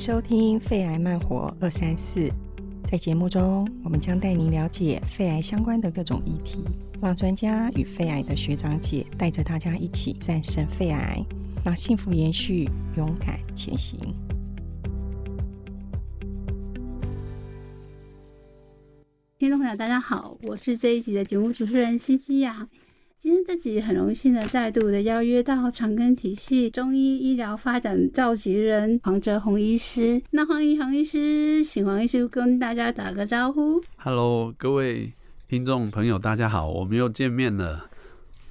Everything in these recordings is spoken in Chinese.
收听《肺癌慢活二三四》。在节目中，我们将带您了解肺癌相关的各种议题，让专家与肺癌的学长姐带着大家一起战胜肺癌，让幸福延续，勇敢前行。听众朋友，大家好，我是这一集的节目主持人西西呀。今天这集很荣幸的再度的邀约到长庚体系中医医疗发展召集人黄哲宏医师。那欢迎黄医师，请黄医师跟大家打个招呼。Hello，各位听众朋友，大家好，我们又见面了。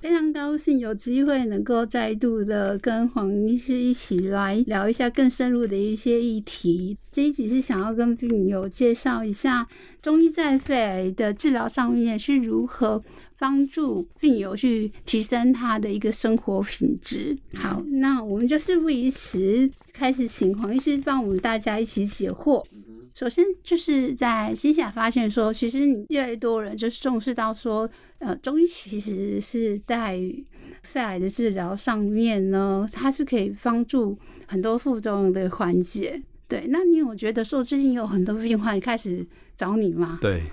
非常高兴有机会能够再度的跟黄医师一起来聊一下更深入的一些议题。这一集是想要跟病友介绍一下中医在肺癌的治疗上面是如何帮助病友去提升他的一个生活品质。好，那我们就事不宜迟，开始请黄医师帮我们大家一起解惑。首先就是在新亚发现说，其实你越来越多人就是重视到说，呃，中医其实是在肺癌的治疗上面呢，它是可以帮助很多副作用的缓解。对，那你有觉得说最近有很多病患开始找你吗？对，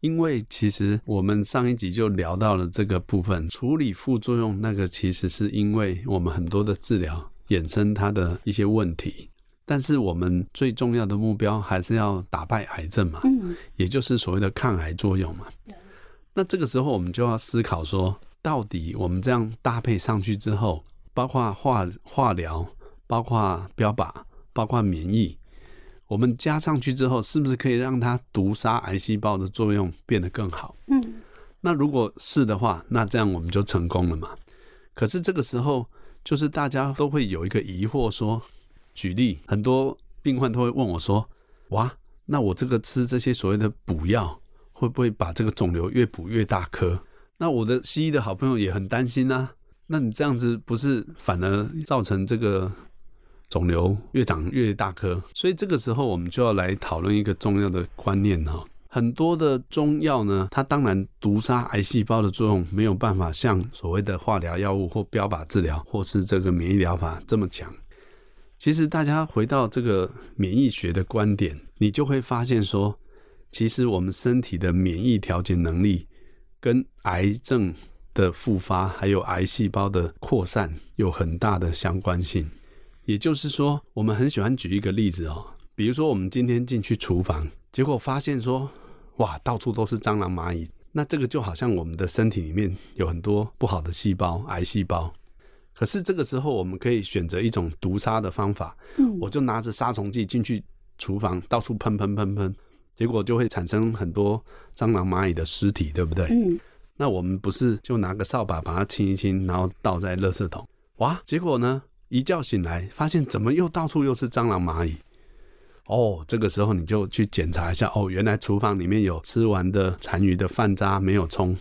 因为其实我们上一集就聊到了这个部分，处理副作用，那个其实是因为我们很多的治疗衍生它的一些问题。但是我们最重要的目标还是要打败癌症嘛，嗯，也就是所谓的抗癌作用嘛。那这个时候我们就要思考说，到底我们这样搭配上去之后，包括化化疗，包括标靶，包括免疫，我们加上去之后，是不是可以让它毒杀癌细胞的作用变得更好？嗯，那如果是的话，那这样我们就成功了嘛。可是这个时候，就是大家都会有一个疑惑说。举例，很多病患都会问我说：“哇，那我这个吃这些所谓的补药，会不会把这个肿瘤越补越大颗？”那我的西医的好朋友也很担心啊。那你这样子不是反而造成这个肿瘤越长越大颗？所以这个时候我们就要来讨论一个重要的观念哈。很多的中药呢，它当然毒杀癌细胞的作用没有办法像所谓的化疗药物或标靶治疗或是这个免疫疗法这么强。其实大家回到这个免疫学的观点，你就会发现说，其实我们身体的免疫调节能力跟癌症的复发还有癌细胞的扩散有很大的相关性。也就是说，我们很喜欢举一个例子哦，比如说我们今天进去厨房，结果发现说，哇，到处都是蟑螂蚂蚁，那这个就好像我们的身体里面有很多不好的细胞，癌细胞。可是这个时候，我们可以选择一种毒杀的方法。嗯，我就拿着杀虫剂进去厨房，到处喷喷喷喷，结果就会产生很多蟑螂、蚂蚁的尸体，对不对？嗯，那我们不是就拿个扫把把它清一清，然后倒在垃圾桶？哇，结果呢，一觉醒来，发现怎么又到处又是蟑螂、蚂蚁？哦，这个时候你就去检查一下，哦，原来厨房里面有吃完的残余的饭渣没有冲。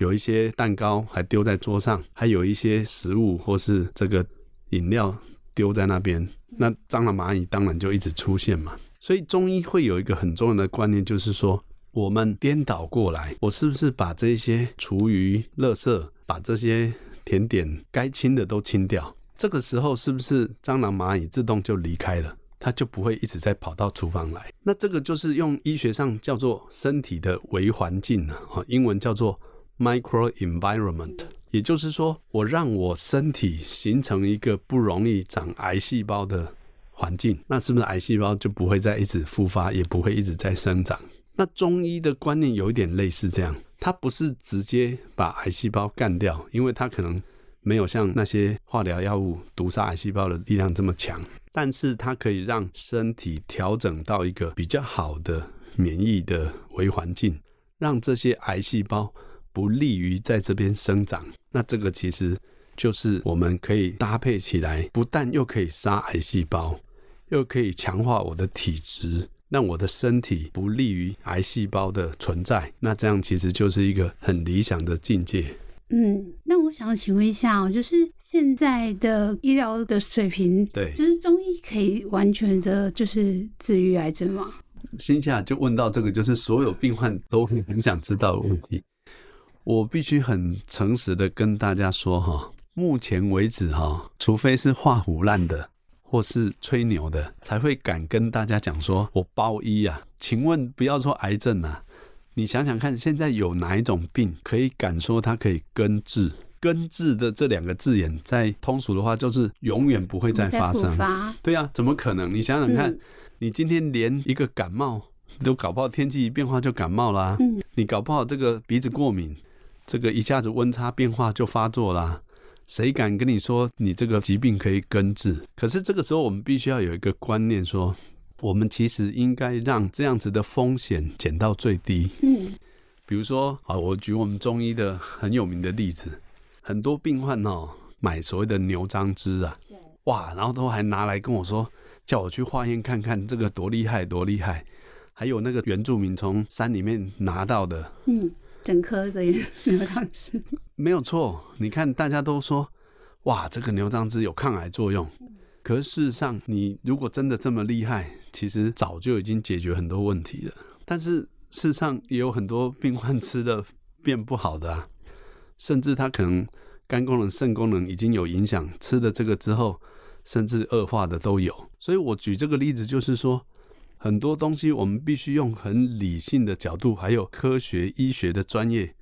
有一些蛋糕还丢在桌上，还有一些食物或是这个饮料丢在那边，那蟑螂蚂蚁当然就一直出现嘛。所以中医会有一个很重要的观念，就是说我们颠倒过来，我是不是把这些厨余、垃圾，把这些甜点该清的都清掉？这个时候是不是蟑螂蚂蚁自动就离开了？它就不会一直在跑到厨房来？那这个就是用医学上叫做身体的微环境啊，英文叫做。Microenvironment，也就是说，我让我身体形成一个不容易长癌细胞的环境，那是不是癌细胞就不会再一直复发，也不会一直在生长？那中医的观念有一点类似这样，它不是直接把癌细胞干掉，因为它可能没有像那些化疗药物毒杀癌细胞的力量这么强，但是它可以让身体调整到一个比较好的免疫的微环境，让这些癌细胞。不利于在这边生长，那这个其实就是我们可以搭配起来，不但又可以杀癌细胞，又可以强化我的体质，让我的身体不利于癌细胞的存在。那这样其实就是一个很理想的境界。嗯，那我想请问一下哦，就是现在的医疗的水平，对，就是中医可以完全的就是治愈癌症吗？心夏就问到这个，就是所有病患都很想知道的问题。我必须很诚实的跟大家说哈，目前为止哈，除非是画虎烂的，或是吹牛的，才会敢跟大家讲说“我包医啊”。请问，不要说癌症啊，你想想看，现在有哪一种病可以敢说它可以根治？根治的这两个字眼，在通俗的话就是永远不会再发生。对呀、啊，怎么可能？你想想看，嗯、你今天连一个感冒都搞不好，天气一变化就感冒啦。嗯、你搞不好这个鼻子过敏，这个一下子温差变化就发作啦。谁敢跟你说你这个疾病可以根治？可是这个时候，我们必须要有一个观念，说我们其实应该让这样子的风险减到最低。嗯，比如说，啊，我举我们中医的很有名的例子。很多病患哦，买所谓的牛樟芝啊，哇，然后都还拿来跟我说，叫我去化验看看这个多厉害多厉害。还有那个原住民从山里面拿到的，嗯，整颗的 牛樟芝，没有错。你看大家都说，哇，这个牛樟芝有抗癌作用。可是事实上，你如果真的这么厉害，其实早就已经解决很多问题了。但是事实上，也有很多病患吃的变不好的啊。甚至他可能肝功能、肾功能已经有影响，吃了这个之后，甚至恶化的都有。所以我举这个例子，就是说，很多东西我们必须用很理性的角度，还有科学医学的专业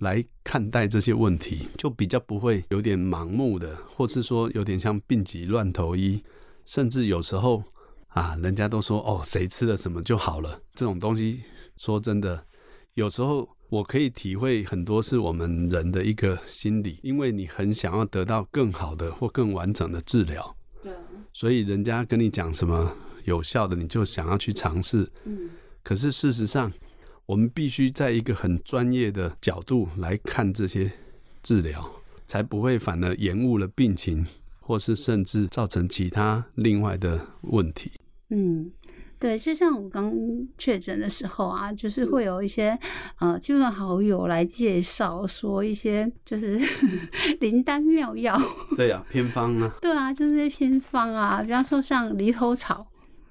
来看待这些问题，就比较不会有点盲目的，或是说有点像病急乱投医，甚至有时候啊，人家都说哦，谁吃了什么就好了，这种东西，说真的，有时候。我可以体会很多是我们人的一个心理，因为你很想要得到更好的或更完整的治疗，对，所以人家跟你讲什么有效的，你就想要去尝试。嗯，可是事实上，我们必须在一个很专业的角度来看这些治疗，才不会反而延误了病情，或是甚至造成其他另外的问题。嗯。对，就像我刚确诊的时候啊，就是会有一些呃亲朋好友来介绍，说一些就是 灵丹妙药。对啊，偏方啊。对啊，就是这些偏方啊，比方说像犁头草，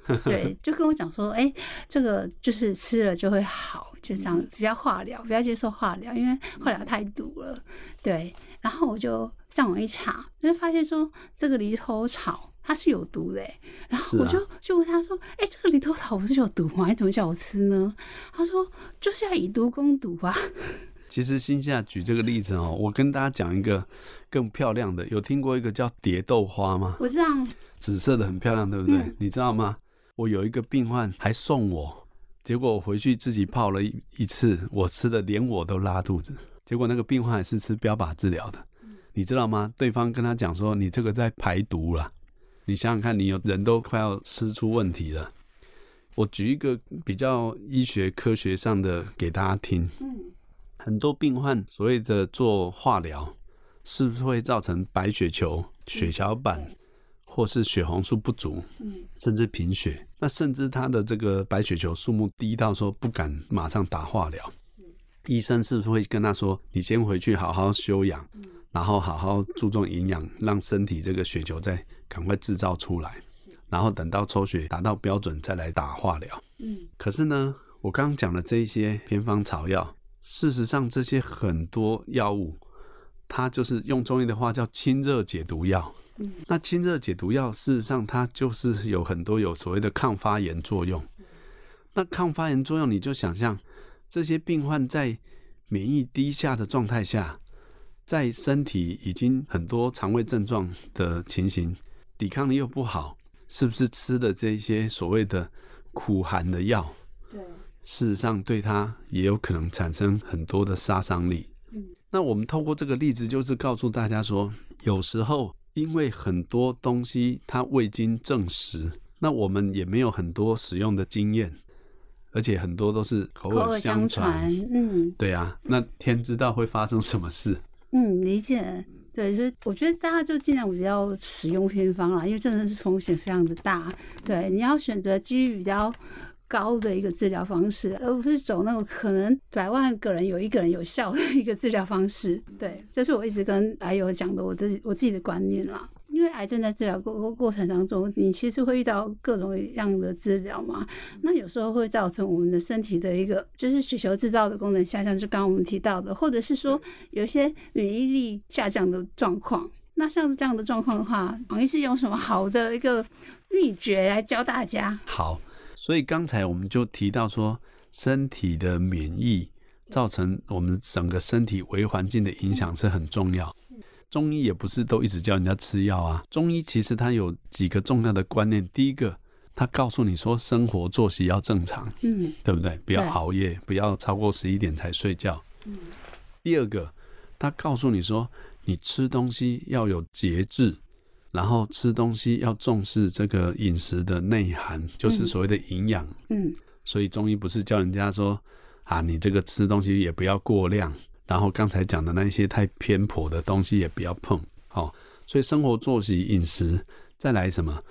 对，就跟我讲说，哎，这个就是吃了就会好，就这样，不要化疗，不要接受化疗，因为化疗太毒了。对，然后我就上网一查，就发现说这个犁头草。它是有毒的，然后我就就问他说：“哎、啊，这个犁头草不是有毒吗？你怎么叫我吃呢？”他说：“就是要以毒攻毒啊。”其实心夏举这个例子哦，我跟大家讲一个更漂亮的，有听过一个叫蝶豆花吗？我知道，紫色的很漂亮，对不对？嗯、你知道吗？我有一个病患还送我，结果我回去自己泡了一一次，我吃的连我都拉肚子。结果那个病患是吃标靶治疗的，你知道吗？对方跟他讲说：“你这个在排毒了。”你想想看，你有人都快要吃出问题了。我举一个比较医学科学上的给大家听。很多病患所谓的做化疗，是不是会造成白血球、血小板或是血红素不足？嗯，甚至贫血。那甚至他的这个白血球数目低到说不敢马上打化疗。医生是不是会跟他说：“你先回去好好休养，然后好好注重营养，让身体这个血球再。”赶快制造出来，然后等到抽血达到标准再来打化疗。嗯，可是呢，我刚刚讲的这一些偏方草药，事实上这些很多药物，它就是用中医的话叫清热解毒药。嗯，那清热解毒药事实上它就是有很多有所谓的抗发炎作用。那抗发炎作用，你就想象这些病患在免疫低下的状态下，在身体已经很多肠胃症状的情形。抵抗力又不好，是不是吃的这些所谓的苦寒的药？对，事实上对他也有可能产生很多的杀伤力。嗯，那我们透过这个例子，就是告诉大家说，有时候因为很多东西它未经证实，那我们也没有很多使用的经验，而且很多都是口耳相传。嗯，对啊，那天知道会发生什么事？嗯，理解。对，所以我觉得大家就尽量不要使用偏方啦，因为真的是风险非常的大。对，你要选择几率比较高的一个治疗方式，而不是走那种可能百万个人有一个人有效的一个治疗方式。对，这是我一直跟癌友讲的，我自己我自己的观念啦。因为癌症在治疗过过程当中，你其实会遇到各种各样的治疗嘛，那有时候会造成我们的身体的一个就是血球制造的功能下降，就刚刚我们提到的，或者是说有一些免疫力下降的状况。那像是这样的状况的话，王医师用什么好的一个秘诀来教大家？好，所以刚才我们就提到说，身体的免疫造成我们整个身体微环境的影响是很重要。中医也不是都一直叫人家吃药啊，中医其实它有几个重要的观念。第一个，它告诉你说生活作息要正常，嗯，对不对？不要熬夜，不要超过十一点才睡觉。嗯。第二个，它告诉你说。你吃东西要有节制，然后吃东西要重视这个饮食的内涵，就是所谓的营养。嗯，所以中医不是教人家说啊，你这个吃东西也不要过量，然后刚才讲的那些太偏颇的东西也不要碰。好，所以生活作息、饮食，再来什么？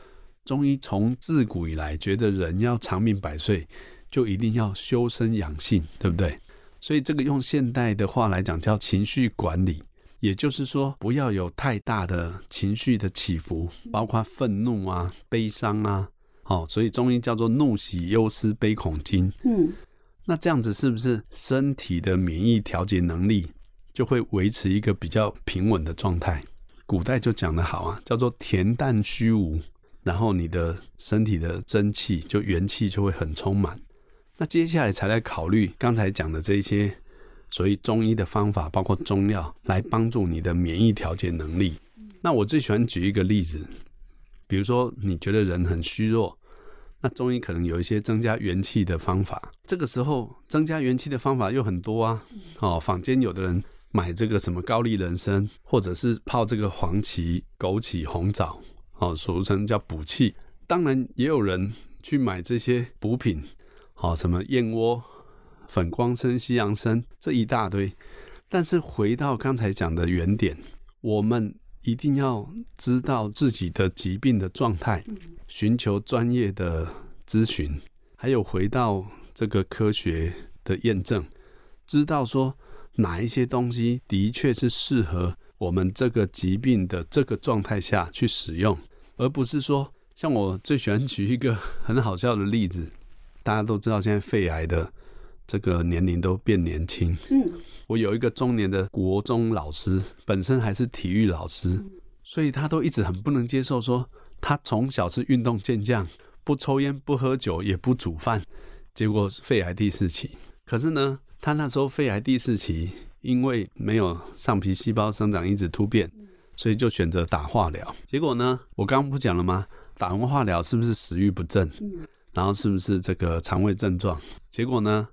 中医从自古以来觉得人要长命百岁，就一定要修身养性，对不对？所以这个用现代的话来讲，叫情绪管理。也就是说，不要有太大的情绪的起伏，包括愤怒啊、悲伤啊，哦，所以中医叫做怒喜忧思悲恐惊。嗯，那这样子是不是身体的免疫调节能力就会维持一个比较平稳的状态？古代就讲得好啊，叫做恬淡虚无，然后你的身体的真气就元气就会很充满。那接下来才来考虑刚才讲的这些。所以中医的方法包括中药来帮助你的免疫调节能力。那我最喜欢举一个例子，比如说你觉得人很虚弱，那中医可能有一些增加元气的方法。这个时候增加元气的方法又很多啊。哦，坊间有的人买这个什么高丽人参，或者是泡这个黄芪、枸杞、红枣，哦，俗称叫补气。当然也有人去买这些补品，哦，什么燕窝。粉光参、西洋参这一大堆，但是回到刚才讲的原点，我们一定要知道自己的疾病的状态，寻求专业的咨询，还有回到这个科学的验证，知道说哪一些东西的确是适合我们这个疾病的这个状态下去使用，而不是说像我最喜欢举一个很好笑的例子，大家都知道现在肺癌的。这个年龄都变年轻。嗯，我有一个中年的国中老师，本身还是体育老师，所以他都一直很不能接受，说他从小是运动健将，不抽烟不喝酒也不煮饭，结果肺癌第四期。可是呢，他那时候肺癌第四期，因为没有上皮细胞生长因子突变，所以就选择打化疗。结果呢，我刚刚不讲了吗？打完化疗是不是食欲不振？然后是不是这个肠胃症状？结果呢？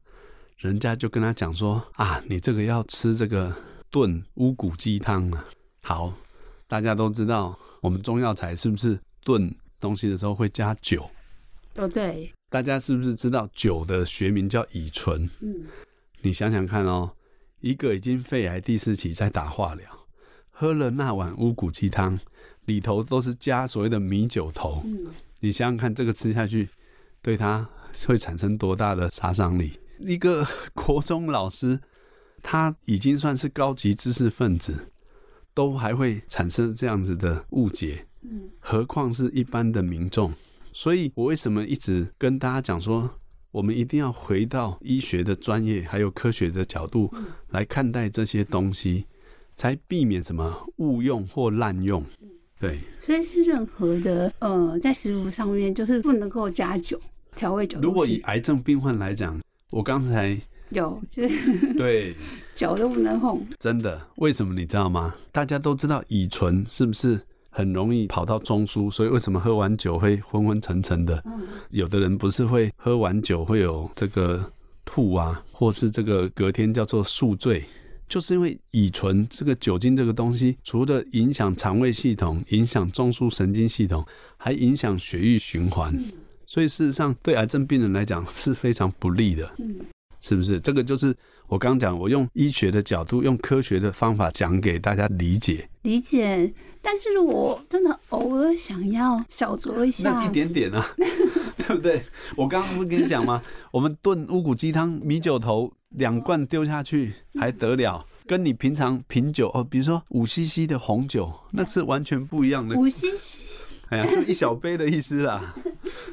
人家就跟他讲说啊，你这个要吃这个炖乌骨鸡汤啊。好，大家都知道，我们中药材是不是炖东西的时候会加酒？哦，对。大家是不是知道酒的学名叫乙醇？嗯。你想想看哦，一个已经肺癌第四期在打化疗，喝了那碗乌骨鸡汤，里头都是加所谓的米酒头。嗯。你想想看，这个吃下去，对他会产生多大的杀伤力？一个 国中老师，他已经算是高级知识分子，都还会产生这样子的误解，何况是一般的民众。所以我为什么一直跟大家讲说，我们一定要回到医学的专业还有科学的角度来看待这些东西，才避免什么误用或滥用。对，所以是任何的呃，在食物上面就是不能够加酒调味酒。如果以癌症病患来讲。我刚才有，就是 对酒都不能碰，真的？为什么你知道吗？大家都知道乙醇是不是很容易跑到中枢？所以为什么喝完酒会昏昏沉沉的？嗯、有的人不是会喝完酒会有这个吐啊，或是这个隔天叫做宿醉，就是因为乙醇这个酒精这个东西，除了影响肠胃系统、影响中枢神经系统，还影响血液循环。嗯所以事实上，对癌症病人来讲是非常不利的，嗯，是不是？这个就是我刚讲，我用医学的角度，用科学的方法讲给大家理解。理解。但是我真的偶尔想要小酌一下，那一点点啊，对不对？我刚刚不是跟你讲吗？我们炖乌骨鸡汤，米酒头两罐丢下去还得了？跟你平常品酒哦，比如说五 CC 的红酒，那是完全不一样的。五 CC。哎呀，就一小杯的意思啦。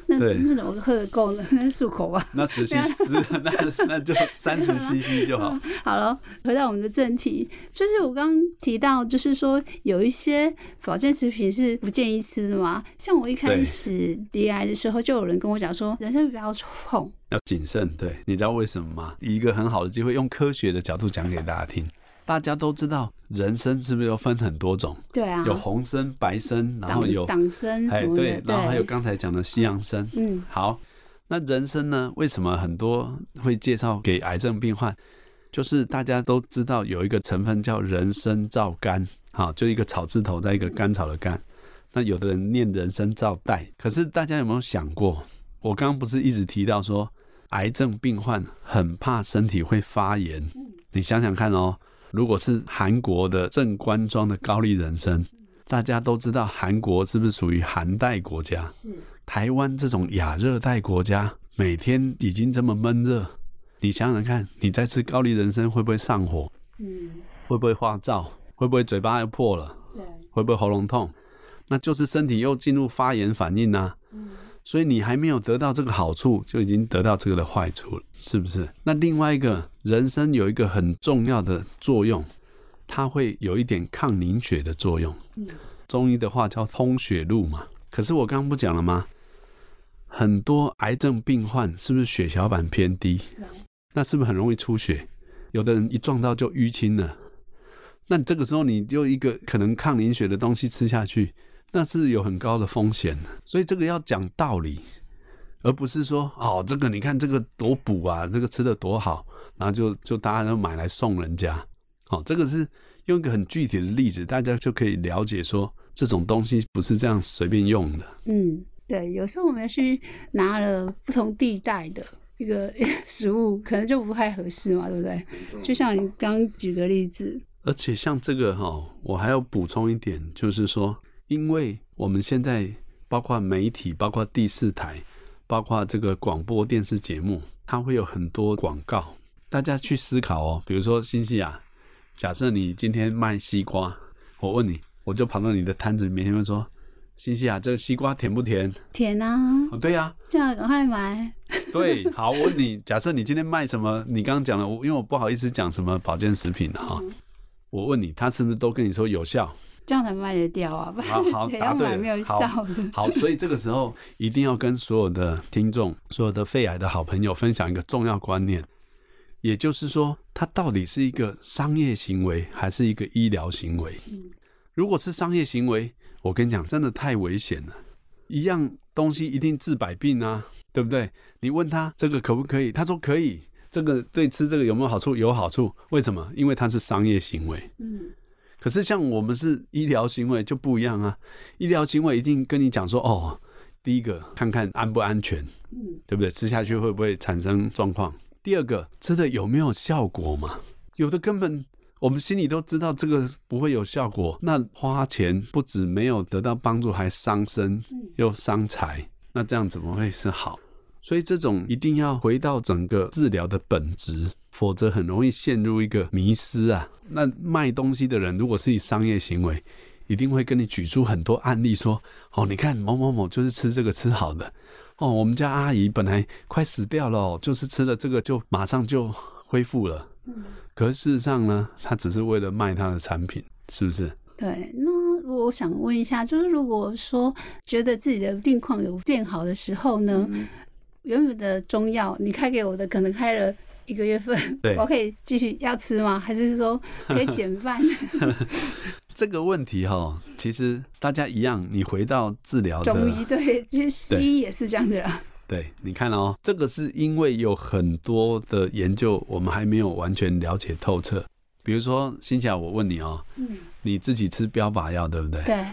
那对那怎么喝得够呢？那漱口吧。那十 cc，那那就三十 cc 就好。好了，回到我们的正题，就是我刚刚提到，就是说有一些保健食品是不建议吃的嘛。像我一开始罹癌的时候，就有人跟我讲说，人生不要碰，要谨慎。对，你知道为什么吗？一个很好的机会，用科学的角度讲给大家听。大家都知道，人参是不是有分很多种？对啊，有红参、白参，然后有党参，哎，对，然后还有刚才讲的西洋参。嗯，好，那人参呢？为什么很多会介绍给癌症病患？就是大家都知道有一个成分叫人参皂苷，好，就一个草字头，在一个甘草的甘。那有的人念人参皂苷，可是大家有没有想过？我刚刚不是一直提到说，癌症病患很怕身体会发炎？你想想看哦。如果是韩国的正官庄的高丽人参，大家都知道韩国是不是属于寒带国家？是。台湾这种亚热带国家，每天已经这么闷热，你想想看，你再吃高丽人参会不会上火？嗯。会不会发燥？会不会嘴巴又破了？对。会不会喉咙痛？那就是身体又进入发炎反应啊。嗯。所以你还没有得到这个好处，就已经得到这个的坏处了，是不是？那另外一个人参有一个很重要的作用，它会有一点抗凝血的作用。中医的话叫通血路嘛。可是我刚刚不讲了吗？很多癌症病患是不是血小板偏低？那是不是很容易出血？有的人一撞到就淤青了。那这个时候你就一个可能抗凝血的东西吃下去。那是有很高的风险的，所以这个要讲道理，而不是说哦，这个你看这个多补啊，这个吃的多好，然后就就大家都买来送人家，哦，这个是用一个很具体的例子，大家就可以了解说这种东西不是这样随便用的。嗯，对，有时候我们去拿了不同地带的一个 食物，可能就不太合适嘛，对不对？就像你刚举的例子，而且像这个哈，我还要补充一点，就是说。因为我们现在包括媒体，包括第四台，包括这个广播电视节目，它会有很多广告。大家去思考哦，比如说新西亚，假设你今天卖西瓜，我问你，我就跑到你的摊子里面问说，新西亚这个西瓜甜不甜？甜啊！哦，对呀，这样赶快买。对，好，我问你，假设你今天卖 什么？你刚刚讲了，因为我不好意思讲什么保健食品哈，嗯，我问你，他是不是都跟你说有效？这样才卖得掉啊！好好答对了。好，好，所以这个时候一定要跟所有的听众、所有的肺癌的好朋友分享一个重要观念，也就是说，它到底是一个商业行为还是一个医疗行为？如果是商业行为，我跟你讲，真的太危险了。一样东西一定治百病啊，对不对？你问他这个可不可以？他说可以。这个对吃这个有没有好处？有好处。为什么？因为它是商业行为。嗯。可是像我们是医疗行为就不一样啊，医疗行为一定跟你讲说，哦，第一个看看安不安全，对不对？吃下去会不会产生状况？第二个吃的有没有效果嘛？有的根本我们心里都知道这个不会有效果，那花钱不止没有得到帮助，还伤身又伤财，那这样怎么会是好？所以这种一定要回到整个治疗的本质。否则很容易陷入一个迷失啊！那卖东西的人如果是以商业行为，一定会跟你举出很多案例说：哦，你看某某某就是吃这个吃好的，哦，我们家阿姨本来快死掉了，就是吃了这个就马上就恢复了。可是事实上呢，他只是为了卖他的产品，是不是？对。那我想问一下，就是如果说觉得自己的病况有变好的时候呢，嗯、原本的中药你开给我的可能开了。一个月份，我可以继续要吃吗？还是说 可以减半？这个问题哈，其实大家一样，你回到治疗的中医，对，其实西医也是这样的啦。对，你看哦，这个是因为有很多的研究，我们还没有完全了解透彻。比如说，欣霞，我问你哦，嗯，你自己吃标靶药对不对？对。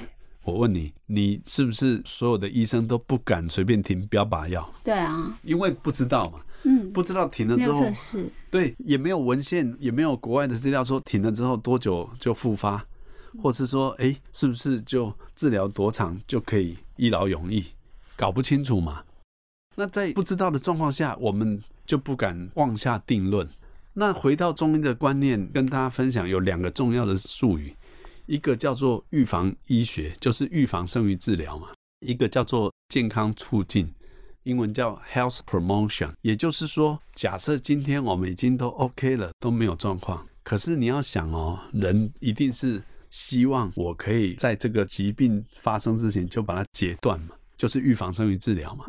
我问你，你是不是所有的医生都不敢随便停标靶药？对啊，因为不知道嘛。嗯，不知道停了之后，对，也没有文献，也没有国外的资料说停了之后多久就复发，或是说，哎、欸，是不是就治疗多长就可以一劳永逸？搞不清楚嘛。那在不知道的状况下，我们就不敢妄下定论。那回到中医的观念，跟大家分享有两个重要的术语，一个叫做预防医学，就是预防胜于治疗嘛；一个叫做健康促进。英文叫 health promotion，也就是说，假设今天我们已经都 OK 了，都没有状况，可是你要想哦，人一定是希望我可以在这个疾病发生之前就把它截断嘛，就是预防胜于治疗嘛。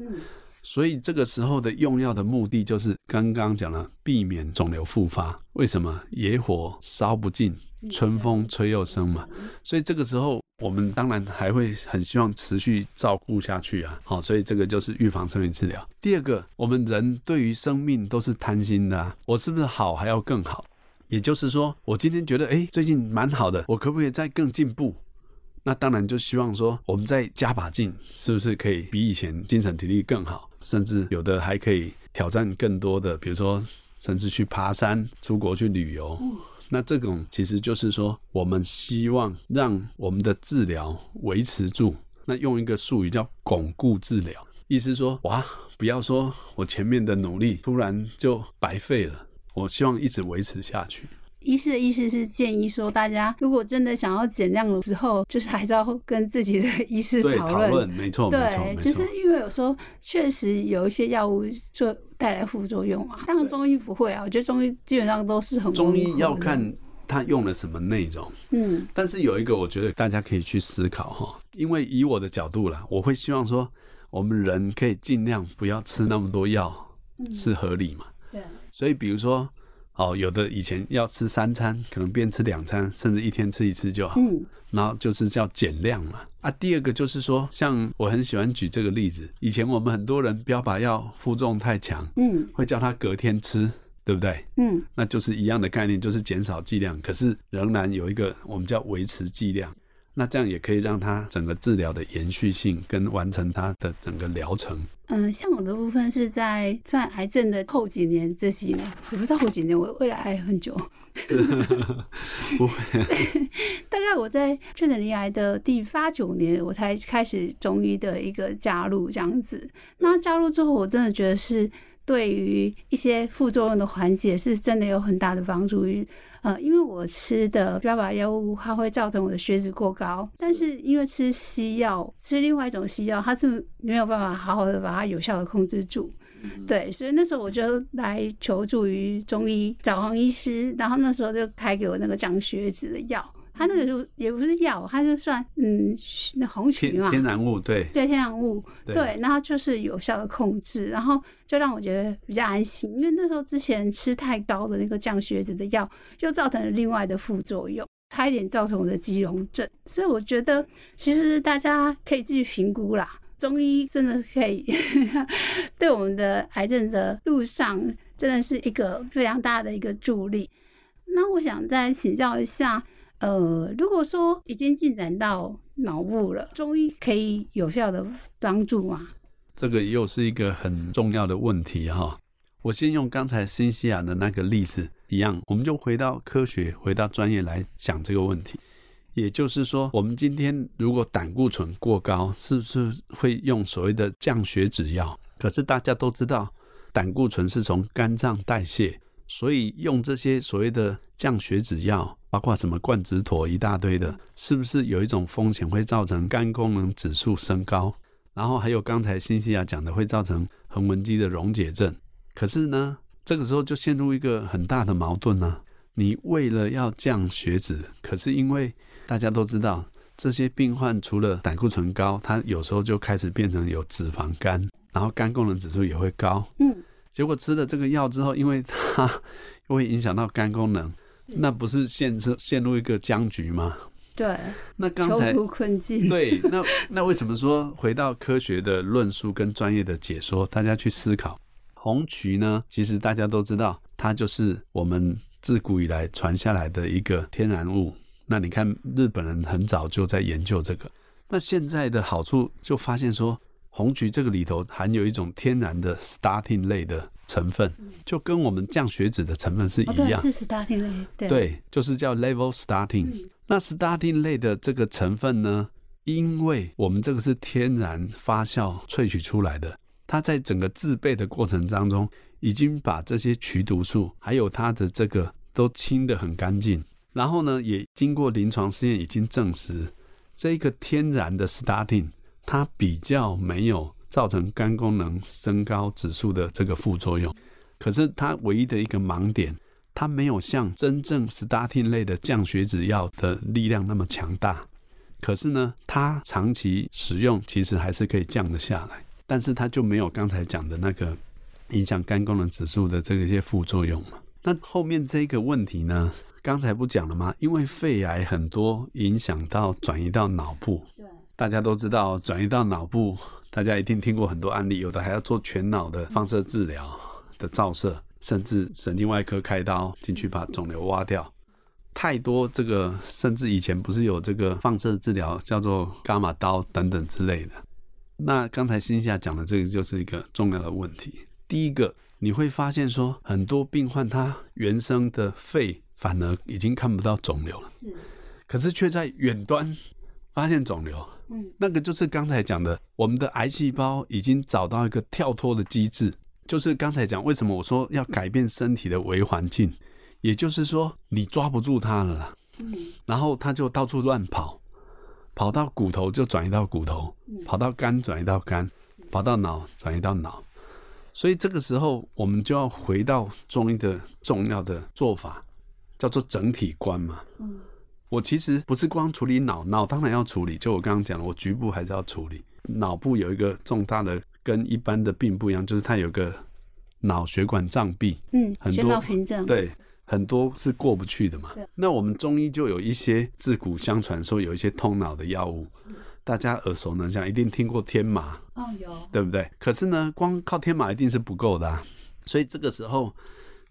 所以这个时候的用药的目的就是刚刚讲了，避免肿瘤复发。为什么？野火烧不尽，春风吹又生嘛。所以这个时候我们当然还会很希望持续照顾下去啊。好，所以这个就是预防生命治疗。第二个，我们人对于生命都是贪心的啊，我是不是好还要更好？也就是说，我今天觉得哎，最近蛮好的，我可不可以再更进步？那当然就希望说，我们再加把劲，是不是可以比以前精神体力更好？甚至有的还可以挑战更多的，比如说甚至去爬山、出国去旅游。那这种其实就是说，我们希望让我们的治疗维持住。那用一个术语叫巩固治疗，意思说，哇，不要说我前面的努力突然就白费了，我希望一直维持下去。医师的意思是建议说，大家如果真的想要减量的时候，就是还是要跟自己的 医师讨论。讨论没错，对，没错。就是因为有时候确实有一些药物就带来副作用啊。当然中医不会啊，我觉得中医基本上都是很中医要看他用了什么内容。嗯，但是有一个我觉得大家可以去思考哈，因为以我的角度啦，我会希望说，我们人可以尽量不要吃那么多药，是合理嘛？对。所以比如说。哦，有的以前要吃三餐，可能变吃两餐，甚至一天吃一次就好。嗯，然后就是叫减量嘛。啊，第二个就是说，像我很喜欢举这个例子，以前我们很多人标靶药负重太强，嗯，会叫他隔天吃，对不对？嗯，那就是一样的概念，就是减少剂量，可是仍然有一个我们叫维持剂量。那这样也可以让他整个治疗的延续性跟完成他的整个疗程。嗯，像我的部分是在算癌症的后几年这些年，我不知道后几年，我未来还很久。不会。大概我在确诊离癌的第八九年，我才开始中医的一个加入这样子。那加入之后，我真的觉得是。对于一些副作用的缓解，是真的有很大的帮助。呃，因为我吃的标靶药物，它会造成我的血脂过高，但是因为吃西药，吃另外一种西药，它是没有办法好好的把它有效的控制住。对，所以那时候我就来求助于中医，找黄医师，然后那时候就开给我那个降血脂的药。它那个就也不是药，它就算嗯，那红曲嘛，天然物，对，对，天然物，对，然后就是有效的控制，然后就让我觉得比较安心，因为那时候之前吃太高的那个降血脂的药，就造成了另外的副作用，差一点造成我的肌溶症，所以我觉得其实大家可以自己评估啦，中医真的可以 对我们的癌症的路上真的是一个非常大的一个助力。那我想再请教一下。呃，如果说已经进展到脑部了，中医可以有效的帮助吗？这个又是一个很重要的问题哈。我先用刚才新西兰的那个例子一样，我们就回到科学，回到专业来想这个问题。也就是说，我们今天如果胆固醇过高，是不是会用所谓的降血脂药？可是大家都知道，胆固醇是从肝脏代谢，所以用这些所谓的降血脂药。包括什么冠子妥一大堆的，是不是有一种风险会造成肝功能指数升高？然后还有刚才新西亚讲的会造成横纹肌的溶解症。可是呢，这个时候就陷入一个很大的矛盾呢、啊。你为了要降血脂，可是因为大家都知道，这些病患除了胆固醇高，他有时候就开始变成有脂肪肝，然后肝功能指数也会高。嗯，结果吃了这个药之后，因为它 会影响到肝功能。那不是陷入陷入一个僵局吗？对，那刚才困境。对，那那为什么说回到科学的论述跟专业的解说，大家去思考红曲呢？其实大家都知道，它就是我们自古以来传下来的一个天然物。那你看，日本人很早就在研究这个。那现在的好处就发现说，红曲这个里头含有一种天然的 statin 类的。成分就跟我们降血脂的成分是一样，哦、是 statin 类，对，对，就是叫 level starting。那 statin 类的这个成分呢，因为我们这个是天然发酵萃取出来的，它在整个制备的过程当中，已经把这些曲毒素还有它的这个都清得很干净。然后呢，也经过临床试验已经证实，这个天然的 statin 它比较没有造成肝功能升高指数的这个副作用。可是它唯一的一个盲点，它没有像真正 statin 类的降血脂药的力量那么强大。可是呢，它长期使用其实还是可以降得下来，但是它就没有刚才讲的那个影响肝功能指数的这个一些副作用嘛。那后面这个问题呢，刚才不讲了吗？因为肺癌很多影响到转移到脑部，对，大家都知道转移到脑部，大家一定听过很多案例，有的还要做全脑的放射治疗的照射，甚至神经外科开刀进去把肿瘤挖掉。太多这个，甚至以前不是有这个放射治疗叫做伽马刀等等之类的。那刚才新夏讲的这个就是一个重要的问题。第一个，你会发现说，很多病患他原生的肺反而已经看不到肿瘤了，是，可是却在远端发现肿瘤。嗯，那个就是刚才讲的，我们的癌细胞已经找到一个跳脱的机制，就是刚才讲为什么我说要改变身体的微环境。也就是说，你抓不住它了啦，嗯，然后它就到处乱跑，跑到骨头就转移到骨头，跑到肝转移到肝，跑到脑转移到脑，所以这个时候我们就要回到中医的重要的做法，叫做整体观嘛。嗯，我其实不是光处理脑，脑当然要处理，就我刚刚讲的，我局部还是要处理。脑部有一个重大的跟一般的病不一样，就是它有个脑血管障壁，嗯，很多对。很多是过不去的嘛。那我们中医就有一些自古相传说有一些通脑的药物，大家耳熟能详，一定听过天麻。哦，有，对不对？可是呢，光靠天麻一定是不够的啊。所以这个时候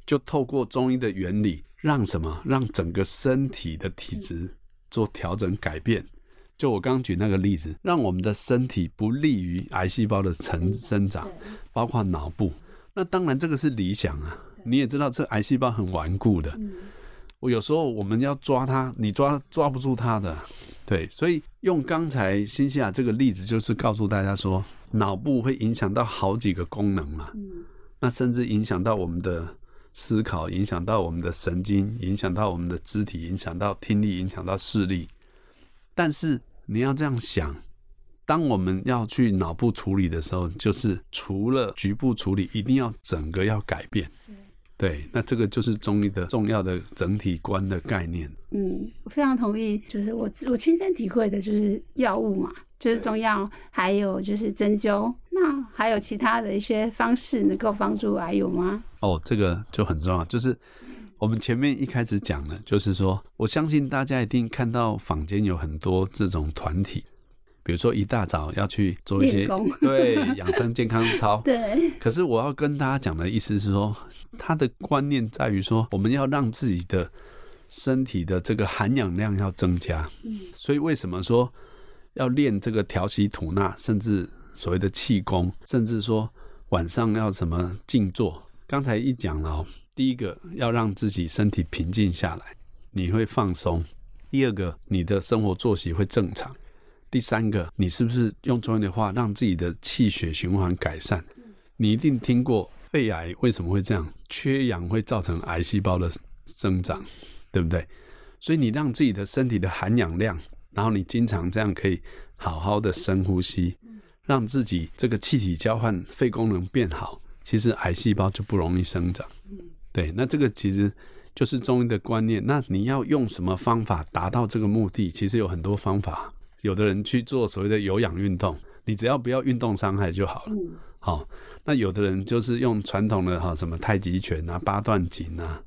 就透过中医的原理，让什么？让整个身体的体质做调整改变。就我刚刚举那个例子，让我们的身体不利于癌细胞的成生长，包括脑部。那当然这个是理想啊。你也知道，这癌细胞很顽固的。我有时候我们要抓它，你抓抓不住它的。对，所以用刚才新西兰这个例子，就是告诉大家说，脑部会影响到好几个功能嘛。那甚至影响到我们的思考，影响到我们的神经，影响到我们的肢体，影响到听力，影响到视力。但是你要这样想，当我们要去脑部处理的时候，就是除了局部处理，一定要整个要改变。对，那这个就是中医的重要的整体观的概念。嗯，我非常同意，就是我我亲身体会的，就是药物嘛，就是中药，还有就是针灸。那还有其他的一些方式能够帮助癌友吗？哦，这个就很重要，就是我们前面一开始讲的，就是说，我相信大家一定看到坊间有很多这种团体。比如说一大早要去做一些功对养生健康操，对。可是我要跟大家讲的意思是说，他的观念在于说，我们要让自己的身体的这个含氧量要增加。嗯。所以为什么说要练这个调息吐纳，甚至所谓的气功，甚至说晚上要什么静坐？刚才一讲了哦，第一个要让自己身体平静下来，你会放松；第二个，你的生活作息会正常。第三个，你是不是用中医的话，让自己的气血循环改善？你一定听过肺癌为什么会这样？缺氧会造成癌细胞的生长，对不对？所以你让自己的身体的含氧量，然后你经常这样可以好好的深呼吸，让自己这个气体交换、肺功能变好，其实癌细胞就不容易生长。对，那这个其实就是中医的观念。那你要用什么方法达到这个目的？其实有很多方法。有的人去做所谓的有氧运动，你只要不要运动伤害就好了。好、嗯，那有的人就是用传统的哈什么太极拳啊、八段锦啊，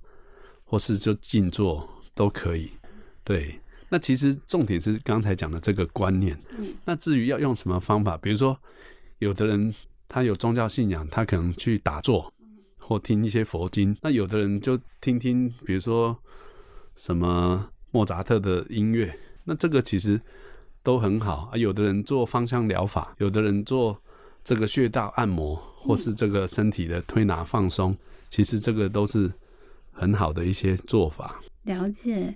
或是就静坐都可以。对，那其实重点是刚才讲的这个观念。那至于要用什么方法，比如说有的人他有宗教信仰，他可能去打坐或听一些佛经。那有的人就听听，比如说什么莫扎特的音乐。那这个其实。都很好啊，有的人做芳香疗法，有的人做这个穴道按摩，或是这个身体的推拿放松，其实这个都是很好的一些做法。了解，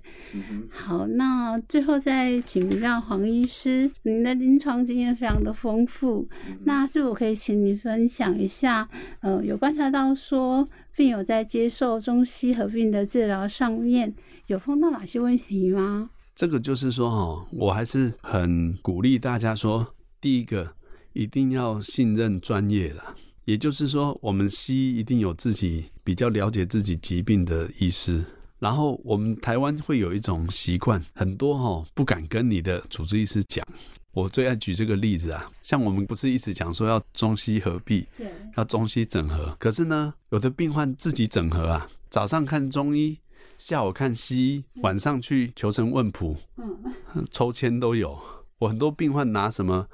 好，那最后再请教黄医师，您的临床经验非常的丰富，那是否可以请你分享一下，呃，有观察到说病友在接受中西合并的治疗上面有碰到哪些问题吗？这个就是说，哈，我还是很鼓励大家说，第一个一定要信任专业了。也就是说，我们西医一定有自己比较了解自己疾病的医师。然后我们台湾会有一种习惯，很多哈不敢跟你的主治医师讲。我最爱举这个例子啊，像我们不是一直讲说要中西合璧，对，要中西整合。可是呢，有的病患自己整合啊，早上看中医，下午看西医，晚上去求神问卜，嗯，抽签都有。我很多病患拿什么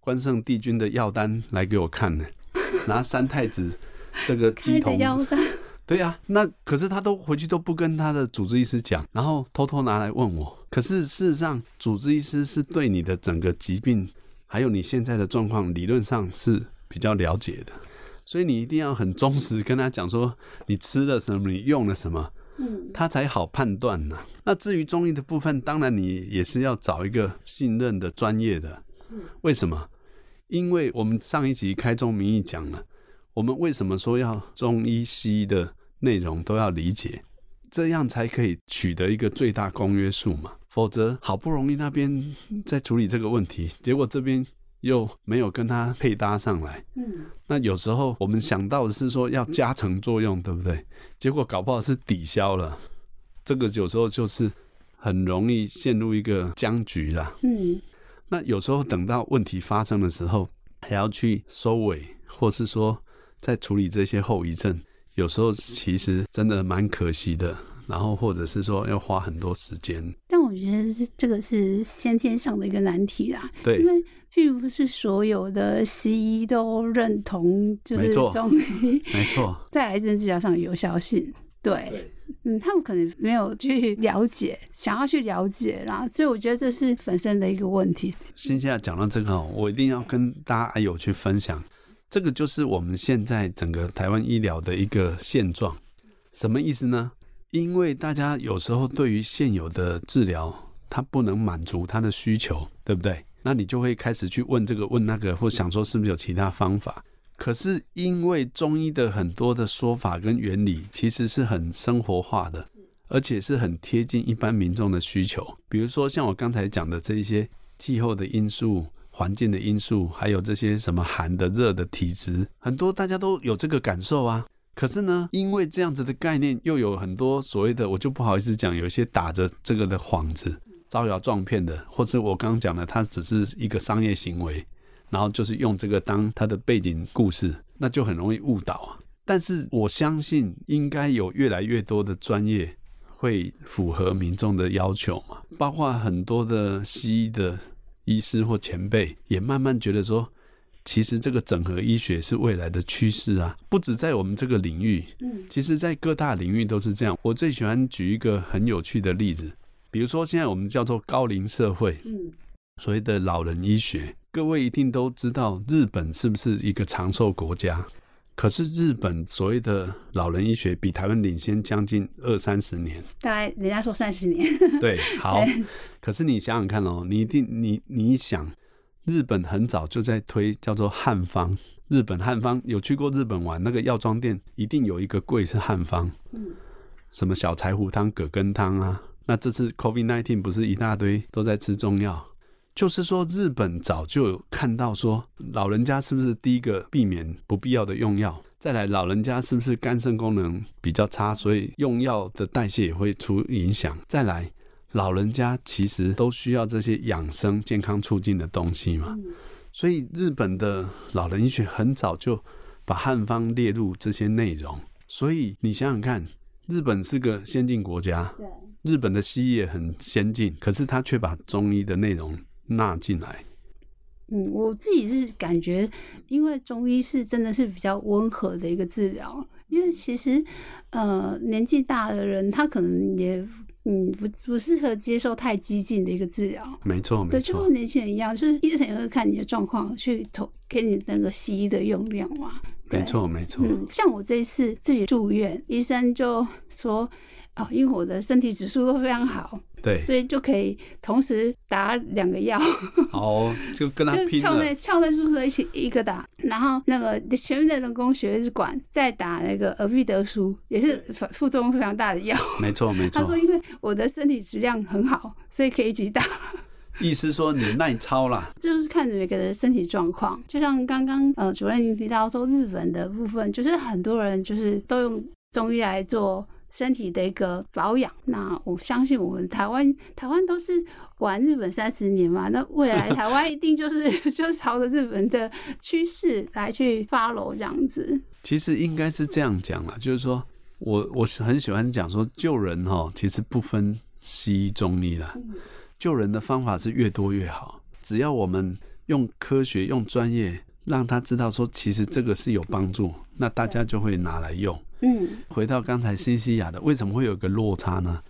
关圣帝君的药单来给我看呢？拿三太子这个乩童药单。对呀、啊，那可是他都回去都不跟他的主治医师讲，然后偷偷拿来问我。可是事实上，主治医师是对你的整个疾病，还有你现在的状况，理论上是比较了解的。所以你一定要很忠实跟他讲说，你吃了什么，你用了什么，嗯，他才好判断呢、啊。那至于中医的部分，当然你也是要找一个信任的专业的。是，为什么？因为我们上一集开宗明义讲了。我们为什么说要中医西医的内容都要理解，这样才可以取得一个最大公约数嘛？否则好不容易那边在处理这个问题，结果这边又没有跟他配搭上来。嗯，那有时候我们想到的是说要加成作用，对不对？结果搞不好是抵消了，这个有时候就是很容易陷入一个僵局啦。嗯，那有时候等到问题发生的时候，还要去收尾，或是说。在处理这些后遗症，有时候其实真的蛮可惜的。然后或者是说要花很多时间。但我觉得这个是先天上的一个难题啦。对，因为并不是所有的西医都认同，就是中医没错，在癌症治疗上的有效性。对，对，嗯，他们可能没有去了解，想要去了解啦。所以我觉得这是本身的一个问题。现在讲到这个，我一定要跟大家有去分享。这个就是我们现在整个台湾医疗的一个现状，什么意思呢？因为大家有时候对于现有的治疗，它不能满足他的需求，对不对？那你就会开始去问这个问那个，或想说是不是有其他方法？可是因为中医的很多的说法跟原理，其实是很生活化的，而且是很贴近一般民众的需求。比如说像我刚才讲的这一些气候的因素。环境的因素，还有这些什么寒的、热的体质，很多大家都有这个感受啊。可是呢，因为这样子的概念，又有很多所谓的，我就不好意思讲，有一些打着这个的幌子，招摇撞骗的，或者我刚刚讲的，它只是一个商业行为，然后就是用这个当它的背景故事，那就很容易误导啊。但是我相信，应该有越来越多的专业会符合民众的要求嘛，包括很多的西医的。医师或前辈也慢慢觉得说，其实这个整合医学是未来的趋势啊，不止在我们这个领域，嗯，其实在各大领域都是这样。我最喜欢举一个很有趣的例子，比如说现在我们叫做高龄社会，嗯，所谓的老人医学，各位一定都知道，日本是不是一个长寿国家？可是日本所谓的老人医学比台湾领先将近二三十年，大概人家说三十年。对，好。可是你想想看哦，你一定你你想，日本很早就在推叫做汉方。日本汉方有去过日本玩，那个药妆店一定有一个柜是汉方。嗯。什么小柴胡汤、葛根汤啊？那这次 COVID nineteen 不是一大堆都在吃中药？就是说，日本早就有看到说，老人家是不是第一个避免不必要的用药？再来，老人家是不是肝肾功能比较差，所以用药的代谢也会出影响？再来，老人家其实都需要这些养生、健康促进的东西嘛。所以，日本的老人医学很早就把汉方列入这些内容。所以，你想想看，日本是个先进国家，日本的西医也很先进，可是他却把中医的内容。纳进来，嗯，我自己是感觉，因为中医是真的是比较温和的一个治疗，因为其实，呃，年纪大的人他可能也，嗯，不不适合接受太激进的一个治疗。没错，没错，对，就跟年轻人一样，就是医生也会看你的状况去投给你那个西医的用量嘛。没错，没错。嗯，像我这一次自己住院，医生就说。哦，因为我的身体指数都非常好，对，所以就可以同时打两个药。哦，就跟他拼了。就内内内注射一起一个打，然后那个前面的人工血管管再打那个尔必得舒，也是副作用非常大的药。没错没错。他说，因为我的身体质量很好，所以可以一起打。意思说你耐操啦，就是看每个人身体状况。就像刚刚呃主任您提到说日本的部分，就是很多人就是都用中医来做身体的一个保养。那我相信我们台湾台湾都是玩日本三十年嘛，那未来台湾一定就是 就是朝着日本的趋势来去 follow 这样子。其实应该是这样讲啦，就是说我我是很喜欢讲说救人哈，其实不分西医中医的。救人的方法是越多越好，只要我们用科学、用专业，让他知道说，其实这个是有帮助，那大家就会拿来用。嗯，回到刚才新西亚的，为什么会有个落差呢？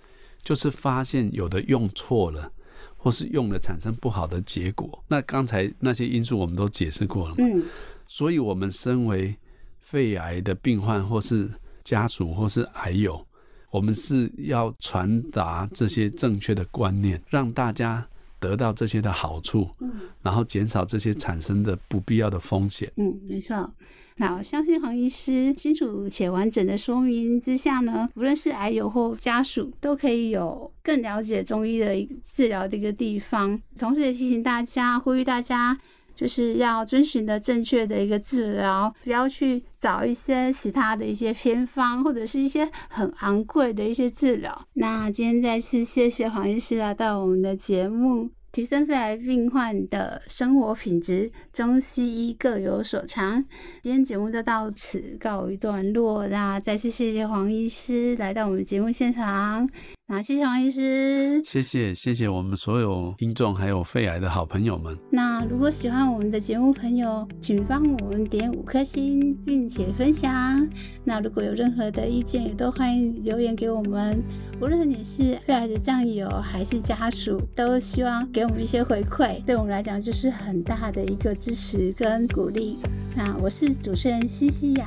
就是发现有的用错了，或是用了产生不好的结果。那刚才那些因素我们都解释过了嘛。嗯，所以我们身为肺癌的病患，或是家属，或是癌友。我们是要传达这些正确的观念，让大家得到这些的好处，嗯，然后减少这些产生的不必要的风险。嗯，没错。那我相信黄医师清楚且完整的说明之下呢，无论是癌友或家属，都可以有更了解中医的治疗的一个地方。同时也提醒大家，呼吁大家。就是要遵循的正确的一个治疗，不要去找一些其他的一些偏方，或者是一些很昂贵的一些治疗。那今天再次谢谢黄医师来到我们的节目。提升肺癌病患的生活品质，中西医各有所长。今天节目就到此告一段落，那再次谢谢黄医师来到我们节目现场。那谢谢王医师，谢谢谢谢我们所有听众还有肺癌的好朋友们。那如果喜欢我们的节目朋友，请帮我们点五颗星，并且分享。那如果有任何的意见，也都欢迎留言给我们。无论你是肺癌的战友还是家属，都希望给我们一些回馈，对我们来讲就是很大的一个支持跟鼓励。那我是主持人西西亚。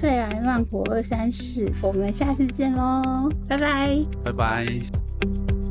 肺癌慢活二三事，我们下次见喽，拜拜，拜拜。